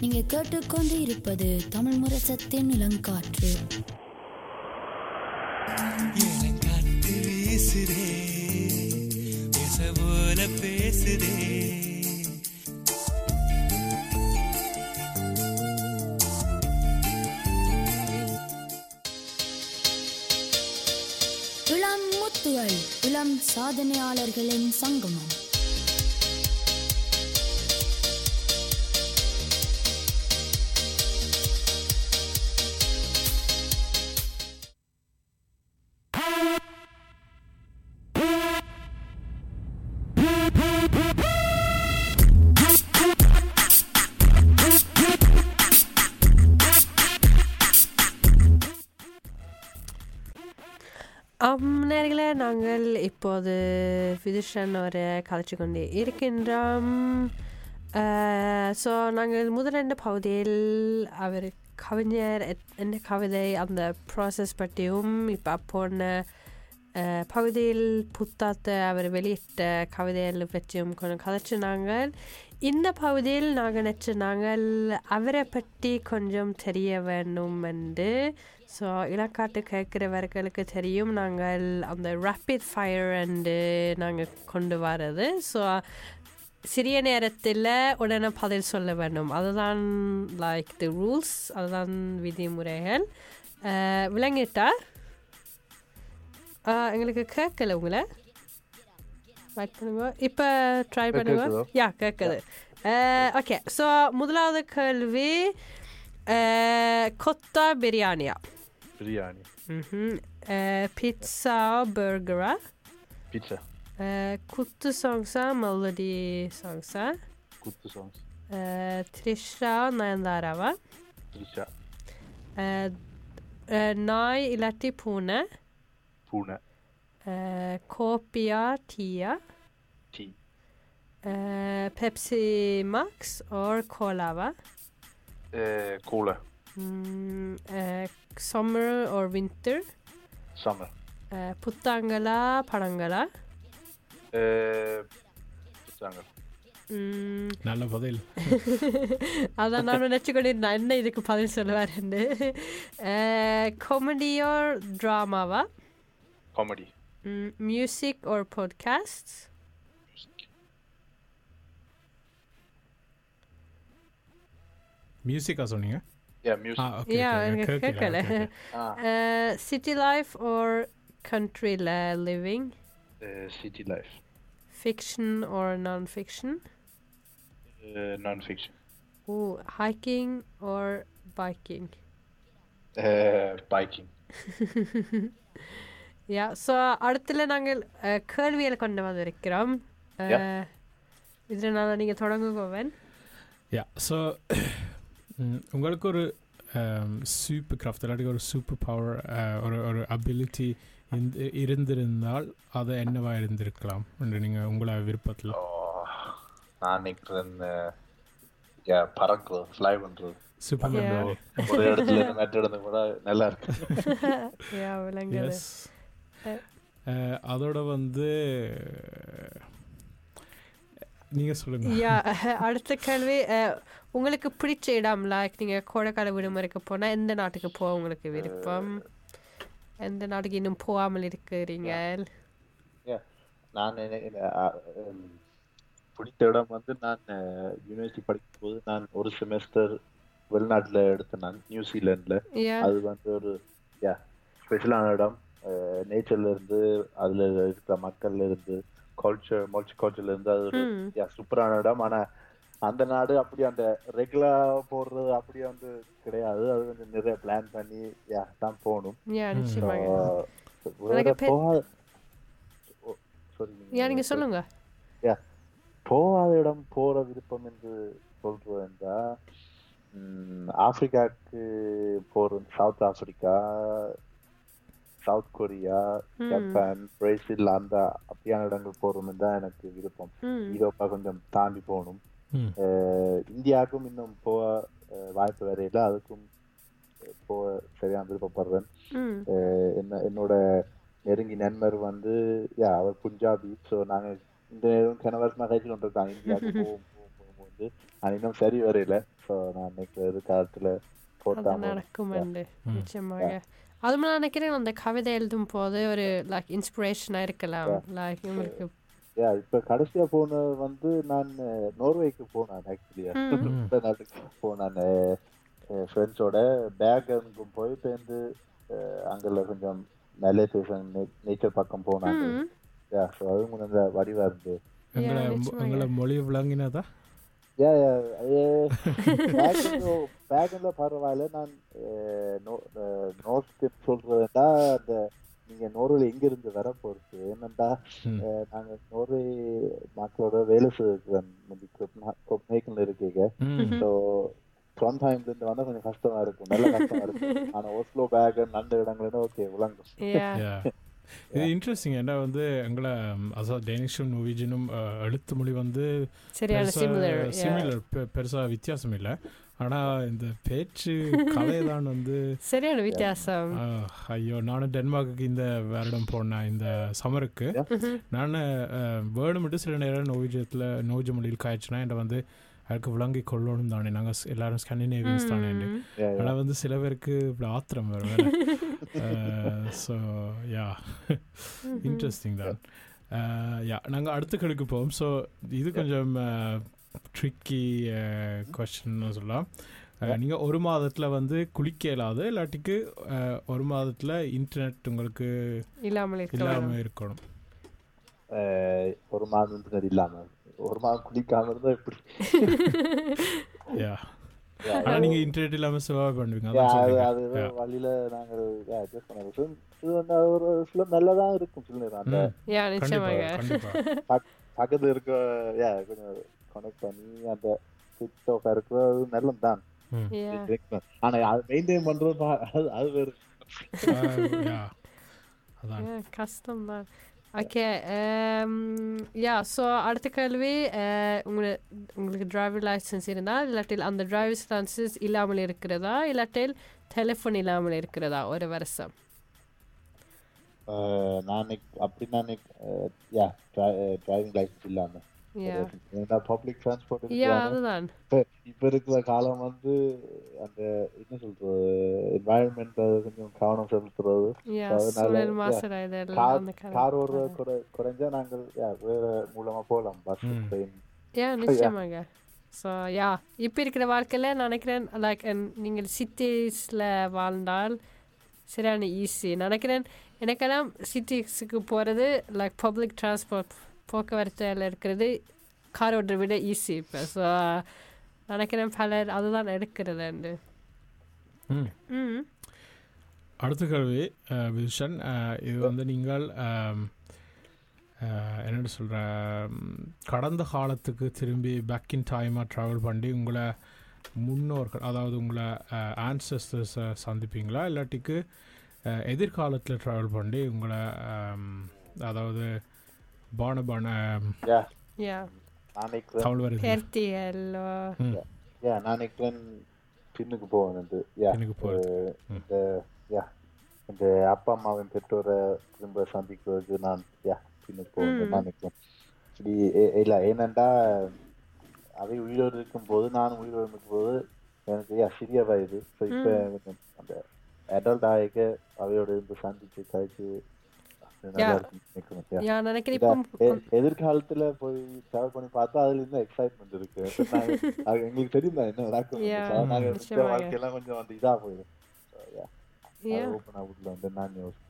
நீங்க கேட்டுக்கொண்டு இருப்பது தமிழ் முரசத்தின் இளங்காற்று. காத்து வீசுதே பேச போல பேசுதே. இளம் முத்துகள் இளம் சாதனையாளர்களின் சங்கமம். ஆம், நேர்களே நாங்கள் இப்போது விதுஷன் ஒரு கதைச்சு கொண்டு இருக்கின்றோம். ஸோ நாங்கள் முதல் ரெண்டு பகுதியில் அவர் கவிஞர் எத்- என்ன கவிதை அந்த ப்ராசஸ் பற்றியும் இப்போ போன பகுதியில் புத்தாத்த அவர் வெளியிட்ட கவிதைகள் பற்றியும் கொஞ்சம் கதைச்சு நாங்கள். இந்த பகுதியில் நாங்கள் நினச்சி நாங்கள் அவரை பற்றி கொஞ்சம் தெரிய வேண்டும் என்று ஸோ இலக்காட்டு கேட்குறவர்களுக்கு தெரியும் நாங்கள் அந்த ரேப்பிட் ஃபயர் என்று நாங்கள் கொண்டு வர்றது ஸோ சிறிய நேரத்தில் உடனே பதில் சொல்ல வேண்டும். அதுதான் லைக் தி ரூல்ஸ் அதுதான் விதிமுறைகள். விளங்கிட்டா எங்களுக்கு கேட்கல உங்களை? வெயிட் பண்ணுங்க. இப்போ ட்ரை பண்ணுங்க? யா கேட்குது ஓகே ஸோ முதலாவது கேள்வி கொத்தா பிரியாணியா? Veldig. Mm -hmm. eh, pizza og burgere. Pizza. Eh, Kottesangser, melodisangser. Kottesangser. Eh, Trisha Nayandarava. Trisha. Eh, eh, Nai Ilerti Pone. Pone. Eh, Kopia Tia. Ti. Eh, Pepsi Max og Colava. Eh, cola. கோலாவா கூலை summer R winter summer புத்தாங்களா பழங்களா புத்தாங்க ம், நல்ல பதில் அதான் நான் நினச்சி கொண்டிருந்தேன் என்ன இதுக்கு பதில் சொல்லுவாருன்னு காமெடியோ ட்ராமாவா காமெடி மியூசிக் ஆர் பாட்காஸ்ட் மியூசிக்கா சொன்னீங்க யா ஆ மியூசிக் ஓகே Yeah, எனக்கு கேட்கல ஆ சிட்டி லைஃப் ஆர் கண்ட்ரியில் living city life fiction or non fiction non fiction O hiking or biking biking yeah so அடுத்துல நாங்கள் அஹ், கேள்விகள் கொண்டு வந்திருக்கிறோம் Yeah. இதில் நான் நீங்கள் தொடங்குவோவன் யா ஸோ உங்களுக்கு ஒரு சூப்பர் கிராஃப்ட் இல்லாட்டி ஒரு சூப்பர் பவர் ஒரு ஒரு அபிலிட்டி இருந்திருந்தால் அது என்னவா இருந்திருக்கலாம் என்று நீங்கள் உங்கள விருப்பத்தில் நான் நினைக்கிறேன் யா பறக்குறது ஃப்ளை பண்றது சூப்பர் Yeah. ஒரு இடத்துல கூட நல்லா இருக்கு அதோட வந்து நீங்கள் சொல்லுங்க. யா அடுத்த கேள்வி அஹ், உங்களுக்கு பிடிச்ச இடம் லைக் நீங்கள் கோடைக்கால விடுமுறைக்கு போனால் எந்த நாட்டுக்கு போக உங்களுக்கு விருப்பம்? எந்த நாட்டுக்கு இன்னும் போகாமல் இருக்கிறீங்க? நான் பிடித்த இடம் வந்து நான் யூனிவர்சிட்டி படிக்கும் போது நான் ஒரு செமஸ்டர் வெளிநாட்டுல எடுத்தேன் நான் நியூசிலாந்துல யா. அது வந்து ஒரு யா ஸ்பெஷலான இடம். நேச்சர்ல இருந்து அதுல இருக்கிற மக்கள்ல இருந்து கல்ச்சர் மல்டி கல்ச்சர்ல இருந்து அது ஒரு சூப்பரான இடம். ஆனா அந்த நாடு அப்படி அந்த ரெகுலரா போடுறது அப்படி வந்து கிடையாது. அது வந்து நிறைய பிளான் பண்ணி யா தான் போகணும். நீங்கள் சொல்லுங்க. யா போகாத இடம் போற விருப்பம் என்று சொல்றது? என்றா ஆப்பிரிக்காவுக்கு போற south Africa south Korea. Japan Brazil அந்த அப்படியான இடங்கள் போறோம்னு தான் எனக்கு விருப்பம். ம் யூரோப்பா கொஞ்சம் தாண்டி போகணும். அஹ் இந்தியாவுக்கும் இன்னும் போக வாய்ப்பு வேற இல்லை. அதுக்கும் போக சரியான விருப்பப்படுறேன். அஹ் என்ன என்னோட நெருங்கி நண்பர் வந்து யா அவர் புஞ்சாபி. ஸோ நாங்க இந்த நேரம் கன வருஷமா கழிச்சு கொண்டிருக்காங்க. இந்தியாவுக்கு போவோம் போவோம் இருக்கு அது இன்னும் சரி வரையில. ஸோ நான் இன்னைக்கு எதிர்காலத்துல அது போட்டாம நடக்கும். நிச்சயமாக. அது நான் நினைக்கிறேன் அந்த கவிதை எழுதும் போது ஒரு லைக் இன்ஸ்பிரேஷனாக இருக்கலாம். லைக் உங்களுக்கு Yeah, இப்ப கடைசியா போன வந்து நான் நோர்வேக்கு போனேன் ஆக்சுவலியா நாட்டுக்கு போனேன். ஃப்ரெண்ட்ஸோட பேக் அங்கும் போய் சேர்ந்து அங்குள்ள கொஞ்சம் மலே சீசன் நேச்சர் பக்கம் போனாங்க. யா ஸோ அதுவும் கொஞ்சம் வடிவா இருந்து மொழி விளங்கினதா? யா யா பேக்ல பரவாயில்ல நான் நோர்த் சொல்றதுண்டா அந்த நீங்க நோர்வேல எங்க இருந்து வர போறது என்னண்டா. அஹ், நாங்க நோர்வே மக்களோட வேலை செய்யறோம் கொப்னேக்கன்ல இருக்கீங்க. ஸோ ட்ரான்ஹைம்ல இருந்து வந்தா கொஞ்சம் கஷ்டமா இருக்கும் நல்ல கஷ்டமா இருக்கும் ஆனா ஓஸ்லோ பேக் நல்ல இடங்கள்னா ஓகே விளங்கும். இது இன்ட்ரெஸ்டிங் ஏன்னா வந்து எங்களை அதாவது டேனிஷும் நோவிஜனும் எழுத்து மொழி வந்து சிமிலர் சிமிலர் பெருசா வித்தியாசம் இல்லை. ஆனா இந்த பேச்சு கலை தான் வந்து சரியான வித்தியாசம். ஐயோ நானும் டென்மார்க்குக்கு இந்த வருடம் போனேன் இந்த சம்மருக்கு ம்ஹும். நான் வேணுமெட்டு சில நேரம் நோவிஜத்தில் நோவிஜ மொழியில் காய்ச்சினா என்கிட்ட வந்து அதுக்கு விளங்கி கொள்ளணும் தானே. நாங்கள் எல்லாரும் ஸ்கண்டினேவியன்ஸ் தானே. ம். Yeah, yeah. ஆனால் வந்து சில பேருக்கு இப்படி ஆத்திரம் வரும் ஸோ யா இன்ட்ரெஸ்டிங் தான். யா நாங்கள் அடுத்த கடுக்கு போவோம். ஸோ இது கொஞ்சம் ட்ரிக்கி கொஸ்டின் சொல்லலாம். நீங்கள் ஒரு மாதத்தில் வந்து குளிக்க இயலாது. இல்லாட்டிக்கு ஒரு மாதத்தில் இன்டர்நெட் உங்களுக்கு இல்லாமல் இல்லாமல் இருக்கணும். ஒரு மாதத்துக்கு அது இல்லாம. ஒரு மாதம் குளிக்காம இருந்தா எப்படி? யா நீங்கள் இன்டர்நெட் இல்லாமல் சர்வை பண்ணுவீங்க அது. அது. வழியில adjust பண்ணணும். So, இது வந்து ஒரு சில நல்லதான் இருக்கும் சில நேரம். அந்த ம், யா கண்டிப்பா நிச்சயமாக பக்- கண்டிப்பா பக்கத்துல இருக்க yeah, கொஞ்சம் கனெக்ட் பண்ணி அந்த சுவிட்ச் ஆஃப் இருக்கிறது நல்லது தான் யா ஆனா அது மெயின்டைன் பண்றது அது அது வேறு யா யா கஷ்டம் தான் ஓகே யா ஸோ அடுத்த கேள்வி அஹ், உங்களுக்கு டிரைவிங் லைசன்ஸ் இருந்தால் இல்லாட்டில் அந்த டிரைவிங் லைசன்ஸ் இல்லாமல் இருக்கிறதா இல்லாட்டில் டெலிஃபோன் இல்லாமல் இருக்கிறதா ஒரு வருஷம் நான் அப்படி நான் யா டிரைவிங் லைசன்ஸ் இல்லாம ஏன்னா பப்ளிக் டிரான்ஸ்போர்ட் அதுதான். இப்ப இருக்கிற காலம் வந்து அந்த என்ன சொல்றது என்வாயன்மெண்ட் கொஞ்சம் கவனம் செலுத்துறது. அதனால, கார் ஓடுற குறை குறைஞ்சா நாங்கள் yeah, வேற மூலமா போகலாம் பஸ். ட்ரெயின் யா நிச்சயமாங்க ஸோ யா இப்போ இருக்கிற வாழ்க்கையில் நான் நினைக்கிறேன் லைக் நீங்கள் சிட்டிஸில் வாழ்ந்தால் சரியான ஈஸி நினைக்கிறேன் எனக்கெல்லாம் சிட்டிஸுக்கு போகிறது லைக் பப்ளிக் டிரான்ஸ்போர்ட் போக்குவரத்தில் இருக்கிறது கார் ஓட்டுறதை விட ஈஸி இப்போ. ஸோ நினைக்கிறேன் பலர் அதுதான் எடுக்கிறதுண்டு அடுத்த கேள்வி அஹ், இது வந்து நீங்கள் என்னன்னு சொல்கிற கடந்த காலத்துக்கு திரும்பி பேக் இன் டைமாக ட்ராவல் பண்ணி உங்களை முன்னோர்கள் அதாவது உங்களை ஆன்சஸ்டர்ஸை சந்திப்பீங்களா? இல்லாட்டிக்கு எதிர்காலத்தில் ட்ராவல் பண்ணி உங்களை அதாவது பான பான யா நான் நினைக்கிறேன் தமிழ் வருது பேர்த்திகள் ம் yeah, நான் நினைக்கிறேன் பின்னுக்கு போவேன் இது yeah, எனக்கு போகிறது ம். இந்த yeah, இந்த அப்பா அம்மாவின் பெற்றோரை திரும்ப சந்திக்கிறதுக்கு நான் யா பின்னுக்கு போவேன் ம். நான் நினைக்கிறேன் இப்படி ஏ- இல்ல ஏனெண்டா அவை உயிரோடு இருக்கும்போது நானும் உயிரோடு இருக்கும்போது எனக்கு யா சிறிய வயது ஸோ இப்போ அந்த அடல்ட் ஆகிக்க அவையோட இருந்து சந்திச்சு கழிச்சு எதிர்காலத்துல போய் டிராவல் பண்ணி பார்த்தா அதுல இன்னும் எக்ஸைட்மெண்ட் இருக்கு நாங்க- எங்களுக்கு தெரியும் என்ன நடக்கும் நாங்க இருந்த. வாழ்க்கையெல்லாம் கொஞ்சம் வந்து இதா போயிடும் ஓப்பனா வந்து நான் யோசிப்பேன்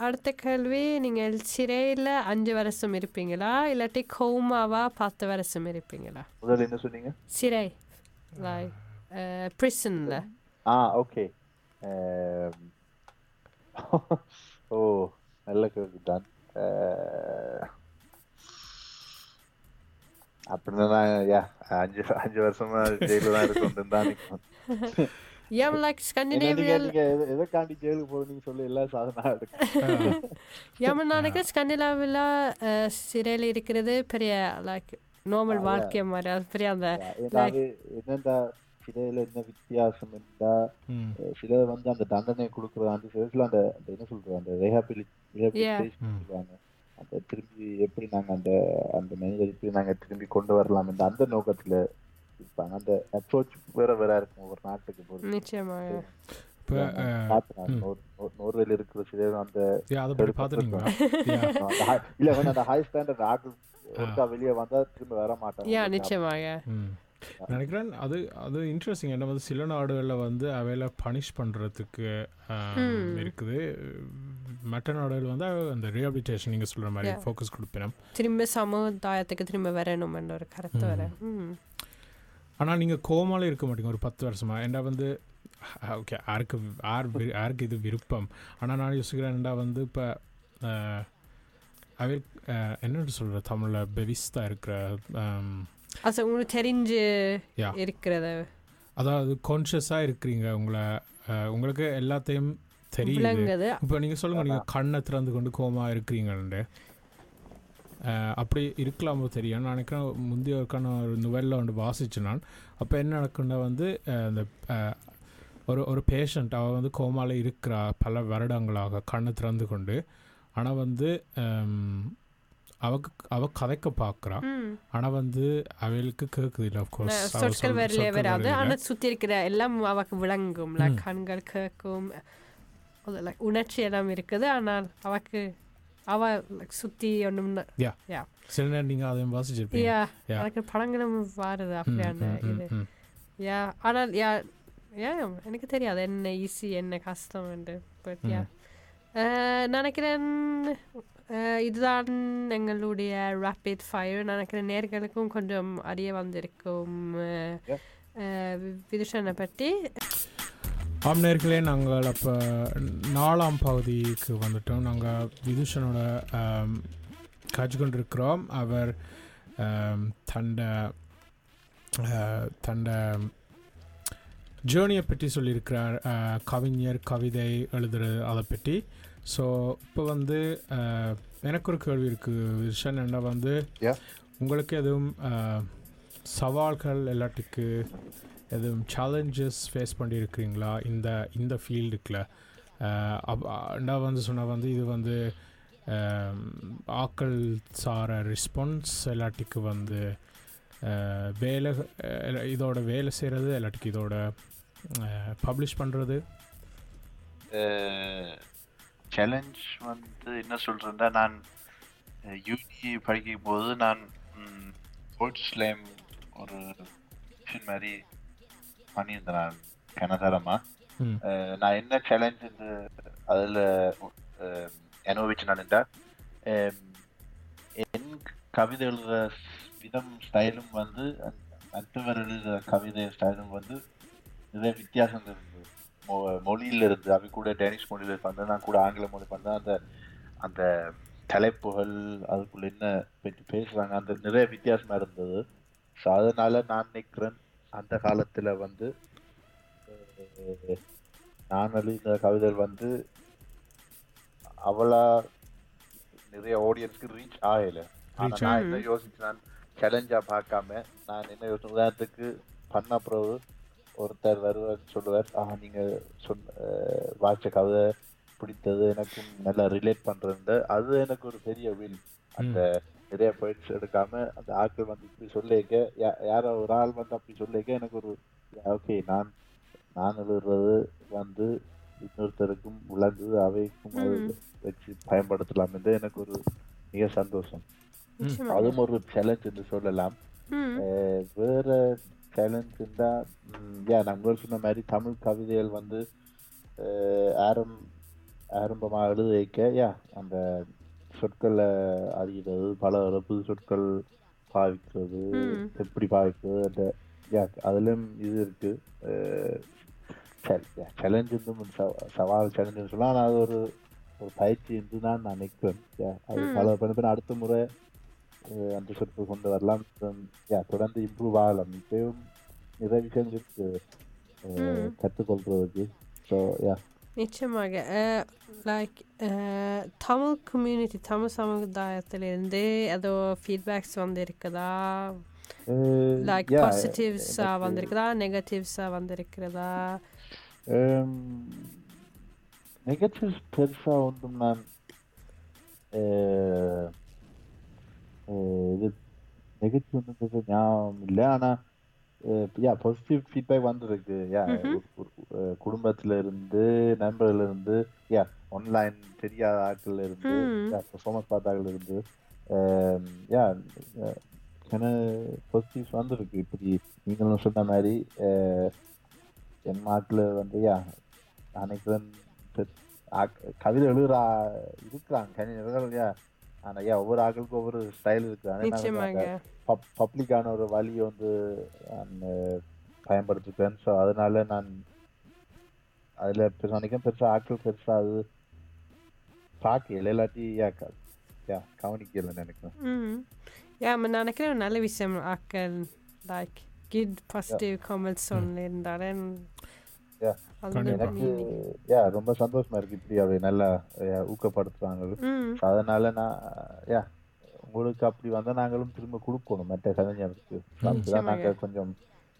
அடுத்த கேள்வி நீங்கள் சிறையில் அஞ்சு வருஷம் இருப்பீங்களா இல்லாட்டி கோமாவா பத்து வருஷம் இருப்பீங்களா முதல்ல என்ன சொன்னீங்க சிறை லைக் ப்ரிசனில் ஆ ஓகே ஓ நல்ல கேள்வி தான். அப்படின்னா யா அஞ்சு அஞ்சு வருஷமா ஜெயில தான் இருக்கும் தான் ஜெயிலுக்கு சொல்லி எல்லா சாதனா இருக்கு. ஸ்கண்டினாவில் சிறையில் இருக்கிறது பெரிய லைக் நார்மல் வாழ்க்கை மாதிரி அது பெரிய அந்த என்னென்ன சிலையில என்ன வித்தியாசம் இருந்தா சிலர் வந்து அந்த தண்டனை கொடுக்குறாங்க சில சில அந்த அந்த என்ன சொல்றது அந்த ரேஹாபிலி Yeah. சொல்லுவாங்க. அந்த திரும்பி எப்படி நாங்க அந்த அந்த மனிதர் எப்படி நாங்க திரும்பி கொண்டு வரலாம் இந்த அந்த நோக்கத்துல இருப்பாங்க. அந்த அப்ரோச் வேற வேற இருக்கும் ஒவ்வொரு நாட்டுக்கு பொறுத்து நிச்சயமாக நோர்வேல இருக்கிற சிலர் அந்த. அந்த இல்ல அந்த ஹை ஸ்டாண்டர்ட் ஒருக்கா வெளியே வந்தா திரும்ப வர மாட்டாங்க. நிச்சயமாக. நினைக்கிறேன் அது அது இன்ட்ரெஸ்டிங் என்ன வந்து சில நாடுகளில் வந்து அவையில பனிஷ் பண்ணுறதுக்கு இருக்குது. மற்ற நாடுகள் வந்து அந்த ரீஹபிலிட்டேஷன் நீங்கள் சொல்கிற மாதிரி. ஃபோக்கஸ் கொடுப்பேன் திரும்ப சமுதாயத்துக்கு திரும்ப வரணும் என்ற ஒரு கருத்து வர ஆனால் நீங்கள் கோமாலே இருக்க மாட்டீங்க ஒரு பத்து வருஷமா? ஏன்டா வந்து ஓகே யாருக்கு யார் யாருக்கு இது விருப்பம்? ஆனால் நான் யோசிக்கிறேன்டா வந்து இப்போ அவை என்னென்னு சொல்கிற தமிழில் பெவிஸ்தா இருக்கிற அது உங்களுக்கு தெரிஞ்சு. இருக்கிறது. அதாவது கான்ஷியஸாக இருக்கிறீங்க உங்களை உங்களுக்கு எல்லாத்தையும் தெரியுது. இப்போ நீங்கள் சொல்லுங்கள் நீங்கள் கண்ணை திறந்து கொண்டு கோமா இருக்கிறீங்கன்னு அப்படி இருக்கலாமோ தெரியும் நான் நினைக்கிறேன் முந்தைய ஒருக்கான ஒரு நுவலில் வந்து வாசிச்சு நான். அப்போ என்ன நடக்குன்னா வந்து அஹ், ஒரு ஒரு பேஷண்ட் அவள் வந்து கோமால இருக்கிறா பல வருடங்களாக கண்ணை திறந்து கொண்டு. ஆனால் வந்து அவக்கு அவ கதைக்க பார்க்குறா ஆனால் வந்து அவளுக்கு கேட்குது இல்லை ந- சொற்கள் வரலே வராது ஆனா சுத்தி இருக்கிற எல்லாம் அவக்கு விளங்கும் like கண்கள் கேட்கும் உணர்ச்சி எல்லாம் இருக்குது. ஆனால் அவக்கு அவ சுத்தி ஒண்ணும் சில நேரம் நீங்கள் அதையும் வாசிச்சிருப்பீங்க. யா. எனக்கு படங்களும் வருது அப்படியான இது. யா. ஆனால் யா யா எனக்கு தெரியாது. என்ன ஈஸி என்ன கஷ்டம் என்று. But yeah. நினைக்கிறேன் இதுதான் எங்களுடைய ரேபிட் ஃபயர் நினைக்கிறேன் நேர்களுக்கும் கொஞ்சம் அறிய வந்திருக்கும். அஹ், வி- விதுஷனை பற்றி. ஆம் நேர்களே நாங்கள் அப்போ நாலாம் பகுதிக்கு வந்துட்டோம். நாங்கள் விதுஷனோட காட்சி கொண்டிருக்கிறோம் அவர் தண்ட தண்ட ஜேர்னியை பற்றி சொல்லியிருக்கிறார். கவிஞர் கவிதை எழுதுறது அதை பற்றி. ஸோ இப்போ வந்து எனக்கு ஒரு கேள்வி இருக்குது விஷன் என்ன வந்து. உங்களுக்கு எதுவும் சவால்கள் எல்லாத்துக்கு எதுவும் சேலஞ்சஸ் ஃபேஸ் பண்ணியிருக்கிறீங்களா? இந்த இந்த ஃபீல்டுக்குள்ள நான் வந்து சொன்னால் வந்து இது வந்து ஆக்கள் சார ரெஸ்பான்ஸ் எல்லாத்துக்கு வந்து வேலை இதோட வேலை செய்கிறது எல்லாத்துக்கு இதோட பப்ளிஷ் பண்ணுறது சேலஞ்ச் வந்து என்ன சொல்றேன்னா நான் யூனி படிக்கும் போது நான் ஸ்போர்ட்ஸ் ஸ்லேம் ஒரு மிஷன் மாதிரி பண்ணியிருந்தேன் நான் கனதரமா ம். அஹ், நான் என்ன சேலஞ்ச் அதில் அனுபவிச்சு என் கவிதை எழுதுற விதம் ஸ்டைலும் வந்து மற்றவர் எழுதுற கவிதை ஸ்டைலும் வந்து நிறைய வித்தியாசம் இருந்தது மொ- மொழியில இருந்து அவை கூட டேனிஷ் மொழியில பண்ணேன் நான் கூட ஆங்கில மொழி பண்ணேன் அந்த அந்த தலைப்புகள் அதுக்குள்ள என்ன பற்றி பேசுறாங்க அந்த நிறைய வித்தியாசமா இருந்தது. ஸோ அதனால நான் நினைக்கிறேன் அந்த காலத்துல வந்து நான் எழுதின கவிதைகள் வந்து அவ்வளா நிறைய ஆடியன்ஸ்க்கு ரீச் ஆகல. ஆனா Reach நான் என்ன யோசிச்சு நான் சேலஞ்சா பார்க்காம நான் என்ன யோசிச்சேன் உதாரணத்துக்கு பண்ண பிறகு ஒருத்தர் வருவார் சொல்லுவார். ஆஹ் நீங்க சொன்ன வாய்ச்ச கவிதை பிடித்தது எனக்கும் நல்லா ரிலேட் பண்றது அது எனக்கு ஒரு பெரிய வில் அந்த நிறைய போயிட்ஸ் எடுக்காம அந்த ஆட்கள் வந்து இப்படி சொல்லிக்க யாரோ ஒரு ஆள் வந்து அப்படி சொல்லிக்க எனக்கு ஒரு ஓகே நான் நான் எழுதுறது வந்து இன்னொருத்தருக்கும் விளங்குது அவைக்கும் அது வச்சு பயன்படுத்தலாம் என்று எனக்கு ஒரு மிக சந்தோஷம். அதுவும் ஒரு சேலஞ்ச் என்று சொல்லலாம். வேற சேலஞ்ச் இருந்தா யா நாங்கள் சொன்ன மாதிரி தமிழ் கவிதைகள் வந்து ஆரம் ஆரம்பமாக எழுத வைக்க யா அந்த சொற்களை அறிகிறது பல புது சொற்கள் பாவிக்கிறது. எப்படி பாவிக்கிறது அந்த யா அதுலயும் இது இருக்கு சேலஞ்ச் வந்து சவால் சேலஞ்சுன்னு சொல்லலாம் ஆனால் அது ஒரு ஒரு பயிற்சி என்று தான் நான் Yeah, அது. பல பண்ண அடுத்த முறை அஹ் அந்த சொற்கள் கொண்டு வரலாம் யா தொடர்ந்து இம்ப்ரூவ் ஆகலாம் இப்பயும் நிறைய விஷயம் இருக்கு அஹ் ம். கற்றுக்கொள்றதுக்கு ஸோ யா நிச்சயமாக லைக் தமிழ் கம்யூனிட்டி தமிழ் சமுதாயத்திலிருந்து ஏதோ ஃபீட்பேக்ஸ் வந்திருக்குதா லைக் பாசிட்டிவ்ஸாக வந்திருக்குதா நெகட்டிவ்ஸாக வந்திருக்கிறதா நெகட்டிவ்ஸ் பெருசா ஒன்றும் நான் அஹ், அஹ், இது நெகட்டிவ் ஒன்றும் ஞாபகம் இல்லை ஆனால் யா பாசிட்டிவ் ஃபீட்பேக் வந்திருக்கு யா குடும்பத்துல இருந்து நண்பர்கள் இருந்து யா ஆன்லைன் தெரியாத ஆட்கள்ல இருந்து. யா பெர்ஃபார்மன்ஸ் பார்த்தாக்கள் இருந்து யா பாசிட்டிவ்ஸ் வந்திருக்கு இப்படி நீங்களும் சொன்ன மாதிரி என் நாட்டில் வந்து யா ஆக்- கவிதை எழுதுறா இருக்கிறாங்க கணிதர்கள் யா ஆனா யா ஒவ்வொரு ஆட்களுக்கும் ஒவ்வொரு ஸ்டைல் இருக்கு. ஆனா பப்ளிக்கான ஒரு வழியை வந்து பயன்படுத்திப்பேன். ஸோ அதனால நான் அதுல நினைக்கிறேன் பெருசா ஆட்கள் பெருசா அது பார்க்கல இல்லாட்டி யா யா கவனிக்கல நினைக்கிறேன். men நினைக்கிறேன் நல்ல விஷயம் ஆக்கள் லைக் கிட் பாசிட்டிவ் கமெண்ட்ஸ் சொல்லியிருந்தாலும் Yeah. எனக்கு யா ரொம்ப சந்தோஷமா இருக்கு இப்படி அவை நல்லா yeah, ஊக்கப்படுத்துறாங்க அதனால நான் யா உங்களுக்கு அப்படி வந்தா நாங்களும் திரும்ப கொடுக்கணும் மற்ற கலைஞருக்கு. அப்படிதான் நாங்க கொஞ்சம்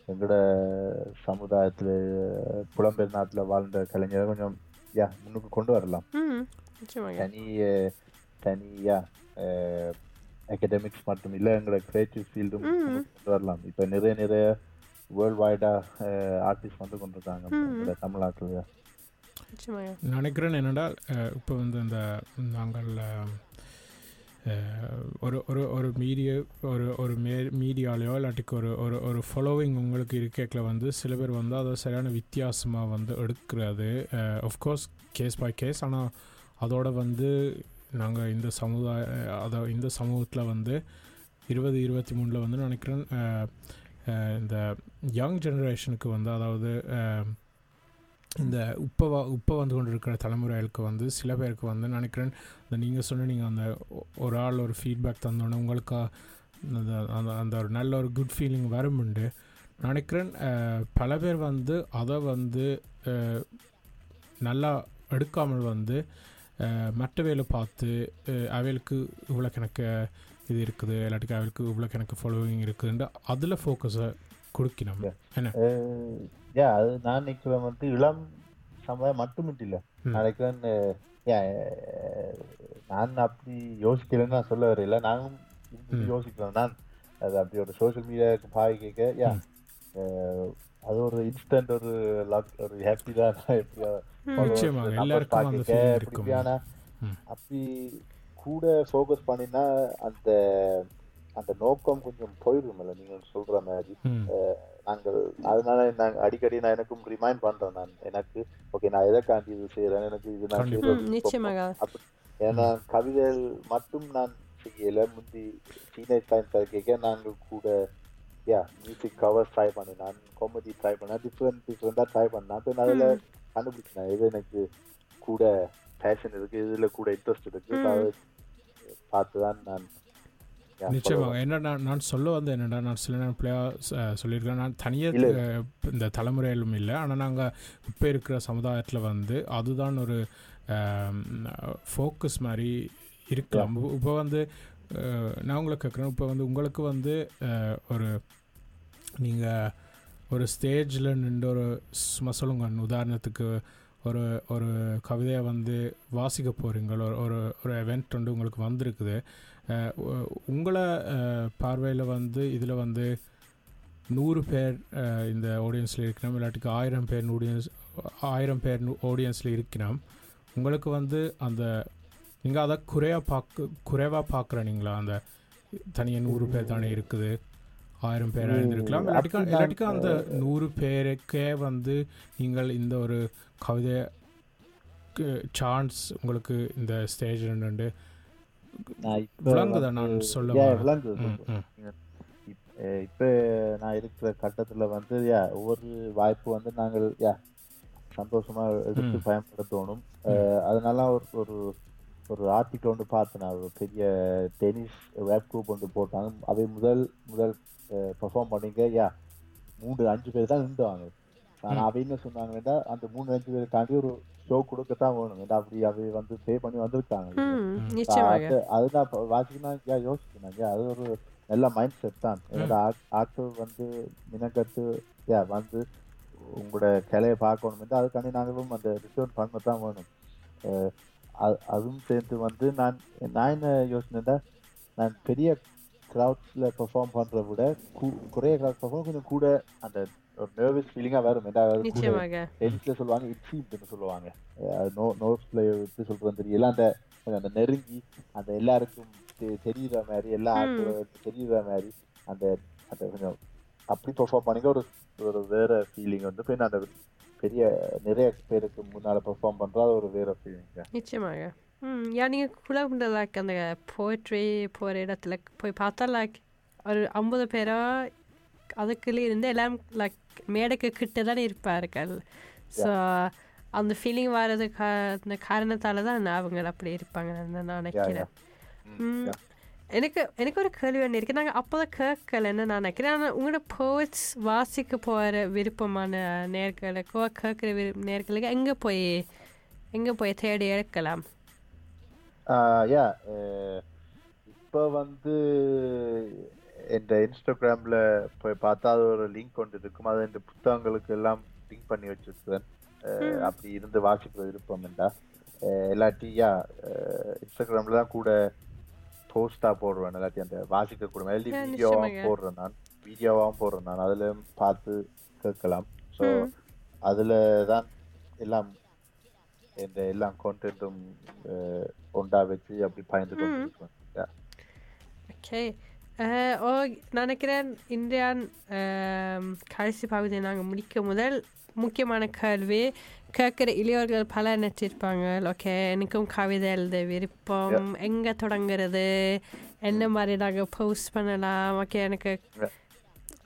எங்களோட சமுதாயத்துல புலம்பெயர் நாட்டுல வாழ்ந்த கலைஞரை கொஞ்சம் யா முன்னுக்கு கொண்டு வரலாம். தனி அஹ், தனி யா அகடமிக்ஸ் மட்டும் இல்ல எங்களோட கிரியேட்டிவ் ஃபீல்டும் கொண்டு வரலாம். இப்ப நிறைய நிறைய வேர்ல்ட் வைடா ஆர்டிஸ்ட் வந்து கொண்டிருக்காங்க. தமிழ்நாட்டுல நினைக்கிறேன் என்னடா இப்போ வந்து இந்த நாங்கள் ஒரு ஒரு ஒரு மீடியா ஒரு ஒரு மே மீடியாலேயோ இல்லாட்டிக்கு ஒரு ஒரு ஒரு ஃபாலோவிங் உங்களுக்கு இருக்கேக்கில் வந்து சில பேர் வந்து அதை சரியான வித்தியாசமாக வந்து எடுக்கிறது. ஆஃப்கோர்ஸ் கேஸ் பை கேஸ் ஆனால் அதோட வந்து நாங்கள் இந்த சமுதாய அதை இந்த சமூகத்தில் வந்து இருபது இருபத்தி மூணில் வந்து நினைக்கிறேன் Uh, இந்த யங் ஜெனரேஷனுக்கு வந்து அதாவது um, இந்த உப்பை வா உப்பை வந்து கொண்டு இருக்கிற தலைமுறைகளுக்கு வந்து சில பேருக்கு வந்து நினைக்கிறேன் இந்த நீங்கள் சொன்ன நீங்கள் அந்த ஒரு ஆள் ஒரு ஃபீட்பேக் தந்தோடனே உங்களுக்கு அந்த அந்த அந்த ஒரு நல்ல ஒரு குட் ஃபீலிங் வருமுண்டு. நினைக்கிறேன் uh, பல பேர் வந்து அதை வந்து uh, நல்லா எடுக்காமல் வந்து மற்ற வேலை பார்த்து அவைகளுக்கு இவ்வளோ கணக்கு இது இருக்குது இல்லாட்டிக்கு அவைகளுக்கு இவ்வளோ கணக்கு ஃபாலோவிங் இருக்குதுன்ட்டு அதில் ஃபோக்கஸை கொடுக்கணும். என்ன? யா அது நான் நினைக்கிறேன் வந்து இளம் சமுதாயம் மட்டுமிட்டு இல்ல. நினைக்கிறேன் நான் அப்படி யோசிக்கலைன்னு நான் சொல்ல வரையில நானும். யோசிக்கிறேன் நான் அது அப்படி ஒரு சோஷியல் மீடியாவுக்கு பாய் கேட்க யா அது ஒரு இன்ஸ்டன்ட் ஒரு லக் ஒரு ஹாப்பி தான். எப்படியா ம். அப்படி கூட ஃபோக்கஸ் பண்ணினா அந்த அந்த நோக்கம் கொஞ்சம் போயிடும்ல. நீங்க சொல்ற மாதிரி. நாங்கள் அதனால நாங்க அடிக்கடி நான் எனக்கும் ரிமைண்ட் பண்றேன் நான். எனக்கு ஓகே நான் எதைக்காண்டி இது செய்யறேன் எனக்கு இது நான் அப்படி. ஏன்னா கவிதைகள் மட்டும் நான் செய்யல. முந்தி டீனேஜ் டைம் கேட்க நாங்கள் கூட யா மியூசிக் கவர் ட்ரை பண்ணினேன் காமெடி ட்ரை பண்ணேன் டிஃப்ரெண்ட் டிஃப்ரெண்டாக ட்ரை பண்ணேன் அப்போ நான் அதில் கண்டுபிடிச்சேன் இது எனக்கு கூட பேஷன் இருக்கு இதுல கூட இன்ட்ரெஸ்ட் இருக்கு. பார்த்து தான் நான் நிச்சயமாக என்ன நான் சொல்ல வந்து என்னடா நான் சில நேரம் பிள்ளையாக சொல்லியிருக்கேன். நான் தனியாக. இந்த தலைமுறையிலும் இல்லை. ஆனால் நாங்கள் இப்போ இருக்கிற சமுதாயத்தில் வந்து அதுதான் ஒரு ஃபோக்கஸ் மாதிரி இருக்கலாம். இப்போ வந்து நான் உங்களை கேட்குறேன். இப்போ வந்து உங்களுக்கு வந்து ஒரு நீங்கள் ஒரு ஸ்டேஜில் நின்று ஒரு சும்மா சொல்லுங்க உதாரணத்துக்கு ஒரு ஒரு கவிதையை வந்து வாசிக்க போகிறீங்கள் ஒரு ஒரு ஒரு வந்து உங்களுக்கு வந்திருக்குது. உங்களை பார்வையில் வந்து இதில் வந்து நூறு பேர் இந்த ஆடியன்ஸில் இருக்கணும் இல்லாட்டிக்கு ஆயிரம் பேர் ஆடியன்ஸ் ஆயிரம் பேர் ஆடியன்ஸில் இருக்கணும் உங்களுக்கு வந்து அந்த நீங்கள் அதை குறையாக பார்க்க குறைவாக பார்க்குறீங்களா அந்த தனியாக நூறு பேர் தானே இருக்குது. ஆயிரம் பேராக இருந்திருக்கலாம் இல்லாட்டிக்கா இல்லாட்டிக்கா அந்த நூறு பேருக்கே வந்து நீங்கள் இந்த ஒரு கவிதை சான்ஸ் உங்களுக்கு இந்த ஸ்டேஜ் ரெண்டு நான் இப்ப விளங்குதா வந்து- நான் சொல்ல? விளங்குது. இப்ப நான் இருக்கிற கட்டத்துல வந்து யா ஒவ்வொரு வாய்ப்பு வந்து நாங்கள் யா சந்தோஷமா எடுத்து. பயன்படுத்தணும் அதனால ஒரு ஒரு ஒரு ஆர்டிக்கல் ஒன்று பார்த்தேன். ஒரு பெரிய டென்னிஸ் வேப் குரூப் ஒன்று போட்டாங்க. அவை முதல் முதல் பெர்ஃபார்ம் பண்ணிக்க யா மூணு அஞ்சு பேர் தான் நின்றுவாங்க. ஆனா அவை என்ன சொன்னாங்கன்னா அந்த மூணு அஞ்சு பேருக்காண்டி ஒரு ஷோ கொடுக்கத்தான் வேணும். ஏன்னா அப்படி அவை வந்து பே பண்ணி வந்திருக்காங்க. அது- அதுதான் வாசிக்கணும்? யோசிக்கணும்? அது ஒரு நல்ல மைண்ட் செட் தான் ஆட்கள் வந்து மினக்கட்டு ஏ வந்து உங்களோட கிளைய பார்க்கணும் அதுக்காண்டி நாங்களும் அந்த ரிட்டர்ன் பண்ண தான் வேணும். அது- அதுவும் சேர்த்து வந்து நான் நான் என்ன யோசனைன்னா நான் பெரிய க்ரௌட்ஸில் பெர்ஃபார்ம் பண்ணுறத விட குறைய க்ரௌட் பெர்ஃபார்ம் கொஞ்சம் கூட அந்த ஒரு நர்வஸ் ஃபீலிங்காக வரும் ஏதாவது டென்ஸ்ல சொல்லுவாங்க இட்ஸின்னு சொல்லுவாங்க. நோ நோட்ஸ்ல எப்படி சொல்றதுன்னு தெரியல. அந்த கொஞ்சம் அந்த நெருங்கி அந்த எல்லாருக்கும் தெரியுற மாதிரி எல்லா தெரியுற மாதிரி அந்த அந்த கொஞ்சம் அப்படி பெர்ஃபார்ம் பண்ணிக்க ஒரு ஒரு வேற ஃபீலிங் வந்து பின்ன அந்த பெரிய நிறைய பேருக்கு முன்னால பெர்ஃபார்ம் அது ஒரு வேற ஃபீலிங் நிச்சயமாக ம் யா நீங்கள் கூட லைக் அந்த போய்ட்ரி போகிற இடத்துல போய் பார்த்தா லைக் ஒரு ஐம்பது பேரோ அதுக்குள்ளே இருந்து எல்லாம் லைக் மேடைக்கு கிட்ட தான் இருப்பார்கள். ஸோ அந்த ஃபீலிங் வர்றது கா அந்த காரணத்தால் தான் அவங்க அப்படி இருப்பாங்க நான் நினைக்கிறேன். எனக்கு எனக்கு ஒரு கேள்வி ஒன்று இருக்குது நாங்கள் அப்போ தான் கேட்கலன்னு நான் நினைக்கிறேன் ஆனால் உங்களோட போய்ட்ஸ் வாசிக்க போகிற விருப்பமான நேர்களுக்கோ கேட்குற விரு நேர்களுக்கு எங்கே போய் எங்கே போய் தேடி எடுக்கலாம் யா இப்போ வந்து இந்த இன்ஸ்டாகிராம்ல போய் பார்த்தா அது ஒரு லிங்க் கொண்டு இருக்கும் அது இந்த புத்தகங்களுக்கு எல்லாம் லிங்க் பண்ணி வச்சிருக்கேன் அப்படி இருந்து வாசிக்கிற விருப்பம் என்றா இல்லாட்டி யா இன்ஸ்டாகிராம்ல தான் கூட போஸ்டா போடுவேன் இல்லாட்டி அந்த வாசிக்க கூட எழுதி Yeah, வீடியோவா நிச்சயமாக. போடுறேன் நான். வீடியோவாகவும் போடுறேன் நான். அதுல பார்த்து கேட்கலாம். ஸோ அதுல தான் எல்லாம் இந்த எல்லாம் கான்டென்ட்டும் ஒண்டா வச்சு அப்படி பயந்து கொண்டு. ஓகே ஓ நினைக்கிறேன் இந்தியா கடைசி பகுதியை நாங்கள் முடிக்க முதல் முக்கியமான கேள்வி. கேட்குற இளையோர்கள் பல நினச்சிருப்பாங்க. ஓகே எனக்கும் கவிதை எழுத விருப்பம். எங்கே தொடங்குறது? என்ன மாதிரி நாங்கள் போஸ்ட் பண்ணலாம்? ஓகே எனக்கு.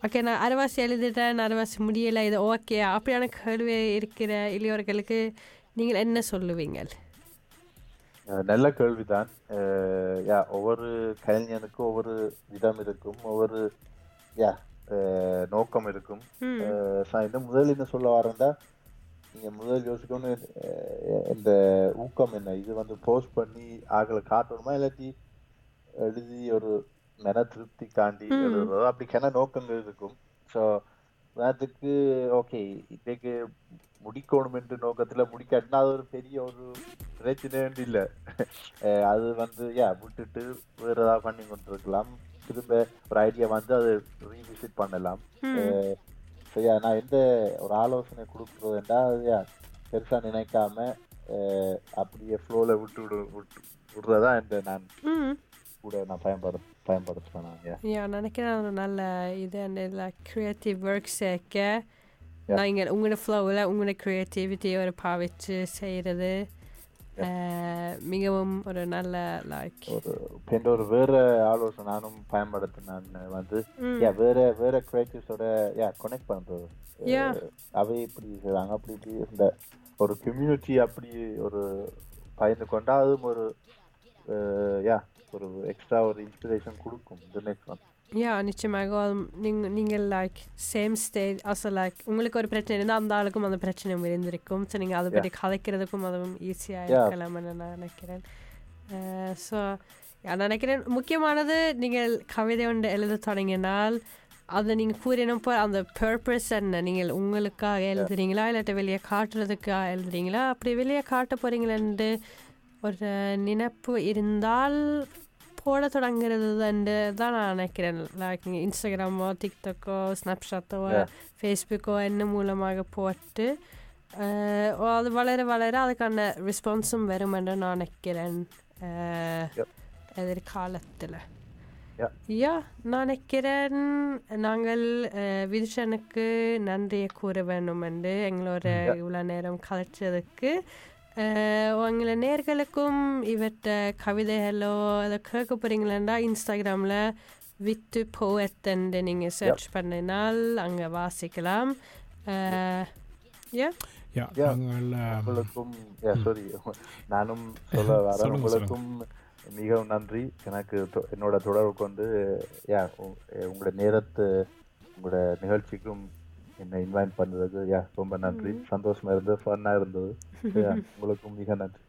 ஓகே நான் அரைவாசி எழுதிட்டேன். அரைவாசி முடியலை. இது ஓகே அப்படியான கேள்வி இருக்கிற இளையோர்களுக்கு நீங்கள் என்ன சொல்லுவீங்க நல்ல கேள்விதான். யா ஒவ்வொரு கலைஞனுக்கும் ஒவ்வொரு விதம் இருக்கும். ஒவ்வொரு யா நோக்கம் இருக்கும். இந்த முதல் என்ன சொல்ல வரேன்டா? நீங்க முதல் யோசிக்கணும் இந்த ஊக்கம் என்ன? இது வந்து போஸ்ட் பண்ணி ஆக்களை காட்டணுமா? இல்லாட்டி எழுதி ஒரு மன திருப்தி காண்டி எழுதுறதோ? அப்படி கன நோக்கங்கள் இருக்கும். ஸோ அதுக்கு ஓகே இன்னைக்கு முடிக்கணும் என்று நோக்கத்துல முடிக்காட்டினா அது ஒரு பெரிய ஒரு பிரச்சனை இல்ல. அது வந்து யா விட்டுட்டு வேற ஏதாவது பண்ணி கொண்டிருக்கலாம். திரும்ப ஒரு ஐடியா வந்து அது ரீவிசிட் பண்ணலாம். yeah, நான் எந்த ஒரு ஆலோசனை கொடுக்குறதுண்டா அது yeah, பெருசா நினைக்காம அப்படியே ஃப்ளோல விட்டு விடு விட்டு விடுறதா இந்த நான் கூட நான் பயன்படு பயன்படுத்துறேன் நான் நினைக்கிறேன் நல்ல இது அந்த க்ரியேட்டிவ் ஒர்க் சேர்க்க. நீங்கள் உங்களோட ஃப்ளோவில் உங்களோட க்ரியேட்டிவிட்டியை ஒரு பாவிச்சு செய்கிறது மிகவும் ஒரு நல்ல லைக் ஒரு பெண் ஒரு வேற ஆலோசனை நானும் பயன்படுத்தினேன் வந்து. யா வேற வேற கிரியேட்டிவ்ஸோட யா கனெக்ட் பண்றது அவை இப்படி செய்றாங்க அப்படி இப்படி இந்த ஒரு கம்யூனிட்டி அப்படி ஒரு பயந்து கொண்டா அதுவும் ஒரு யா ஒரு எக்ஸ்ட்ரா ஒரு இன்ஸ்பிரேஷன் கொடுக்கும். இந்த நெக்ஸ்ட் ஒன் யா நிச்சயமாக நீங்கள் நீங்கள் like same stage also like உங்களுக்கு ஒரு பிரச்சனை இருந்தால் அந்த ஆளுக்கும் அந்த பிரச்சனை இருந்திருக்கும். ஸோ நீங்கள் அதை பற்றி கதைக்கிறதுக்கும் அதுவும் ஈஸியாக. இருக்கலாம்னு நான் நினைக்கிறேன். ஸோ நான் நினைக்கிறேன். முக்கியமானது நீங்கள் கவிதை ஒன்று எழுத தொடங்கினால் அதை நீங்கள் கூறினப்போ அந்த பர்பஸ் என்ன? நீங்கள் உங்களுக்காக எழுதுறீங்களா? இல்லாட்டி வெளியே காட்டுறதுக்காக எழுதுறீங்களா? அப்படி வெளியே காட்ட போகிறீங்களேன்ட்டு ஒரு நினைப்பு இருந்தால் போட தொடங்குறது தான் நான் நினைக்கிறேன் லைக் நீங்கள் இன்ஸ்டாகிராமோ டிக்டாக்கோ ஸ்னாப்ஷாட்டோ Yeah. ஃபேஸ்புக்கோ என்ன மூலமாக போட்டு அஹ், ஓ, அது வளர வளர அதுக்கான ரெஸ்பான்ஸும் வரும் என்று நான் நினைக்கிறேன் அஹ், Yep. எதிர்காலத்தில் Yeah. யா நான் நினைக்கிறேன் நாங்கள் அஹ், விதுஷனுக்கு நன்றியை கூற வேண்டும் என்று எங்களோட இவ்வளோ நேரம் கலைச்சதுக்கு உங்களை நேர்களுக்கும் இவற்றை கவிதைகளோ அதை கேட்க போகிறீங்களா இன்ஸ்டாகிராமில் வித்து போஎத்தண்டு நீங்கள் சர்ச் பண்ணினால் அங்கே வாசிக்கலாம் உங்களுக்கும் நானும் சொல்ல சொல்லுங்க, உங்களுக்கும் மிகவும் நன்றி. எனக்கு தொ- என்னோட தொடர்பு கொண்டு யா உ- உங்களோட நேரத்து உங்களோட நிகழ்ச்சிக்கும் என்னை இன்வைட் பண்ணதுக்கு யா ரொம்ப நன்றி. சந்தோஷமா இருந்தது. ஃபன்னா இருந்தது. Yeah, உங்களுக்கும் மிக நன்றி.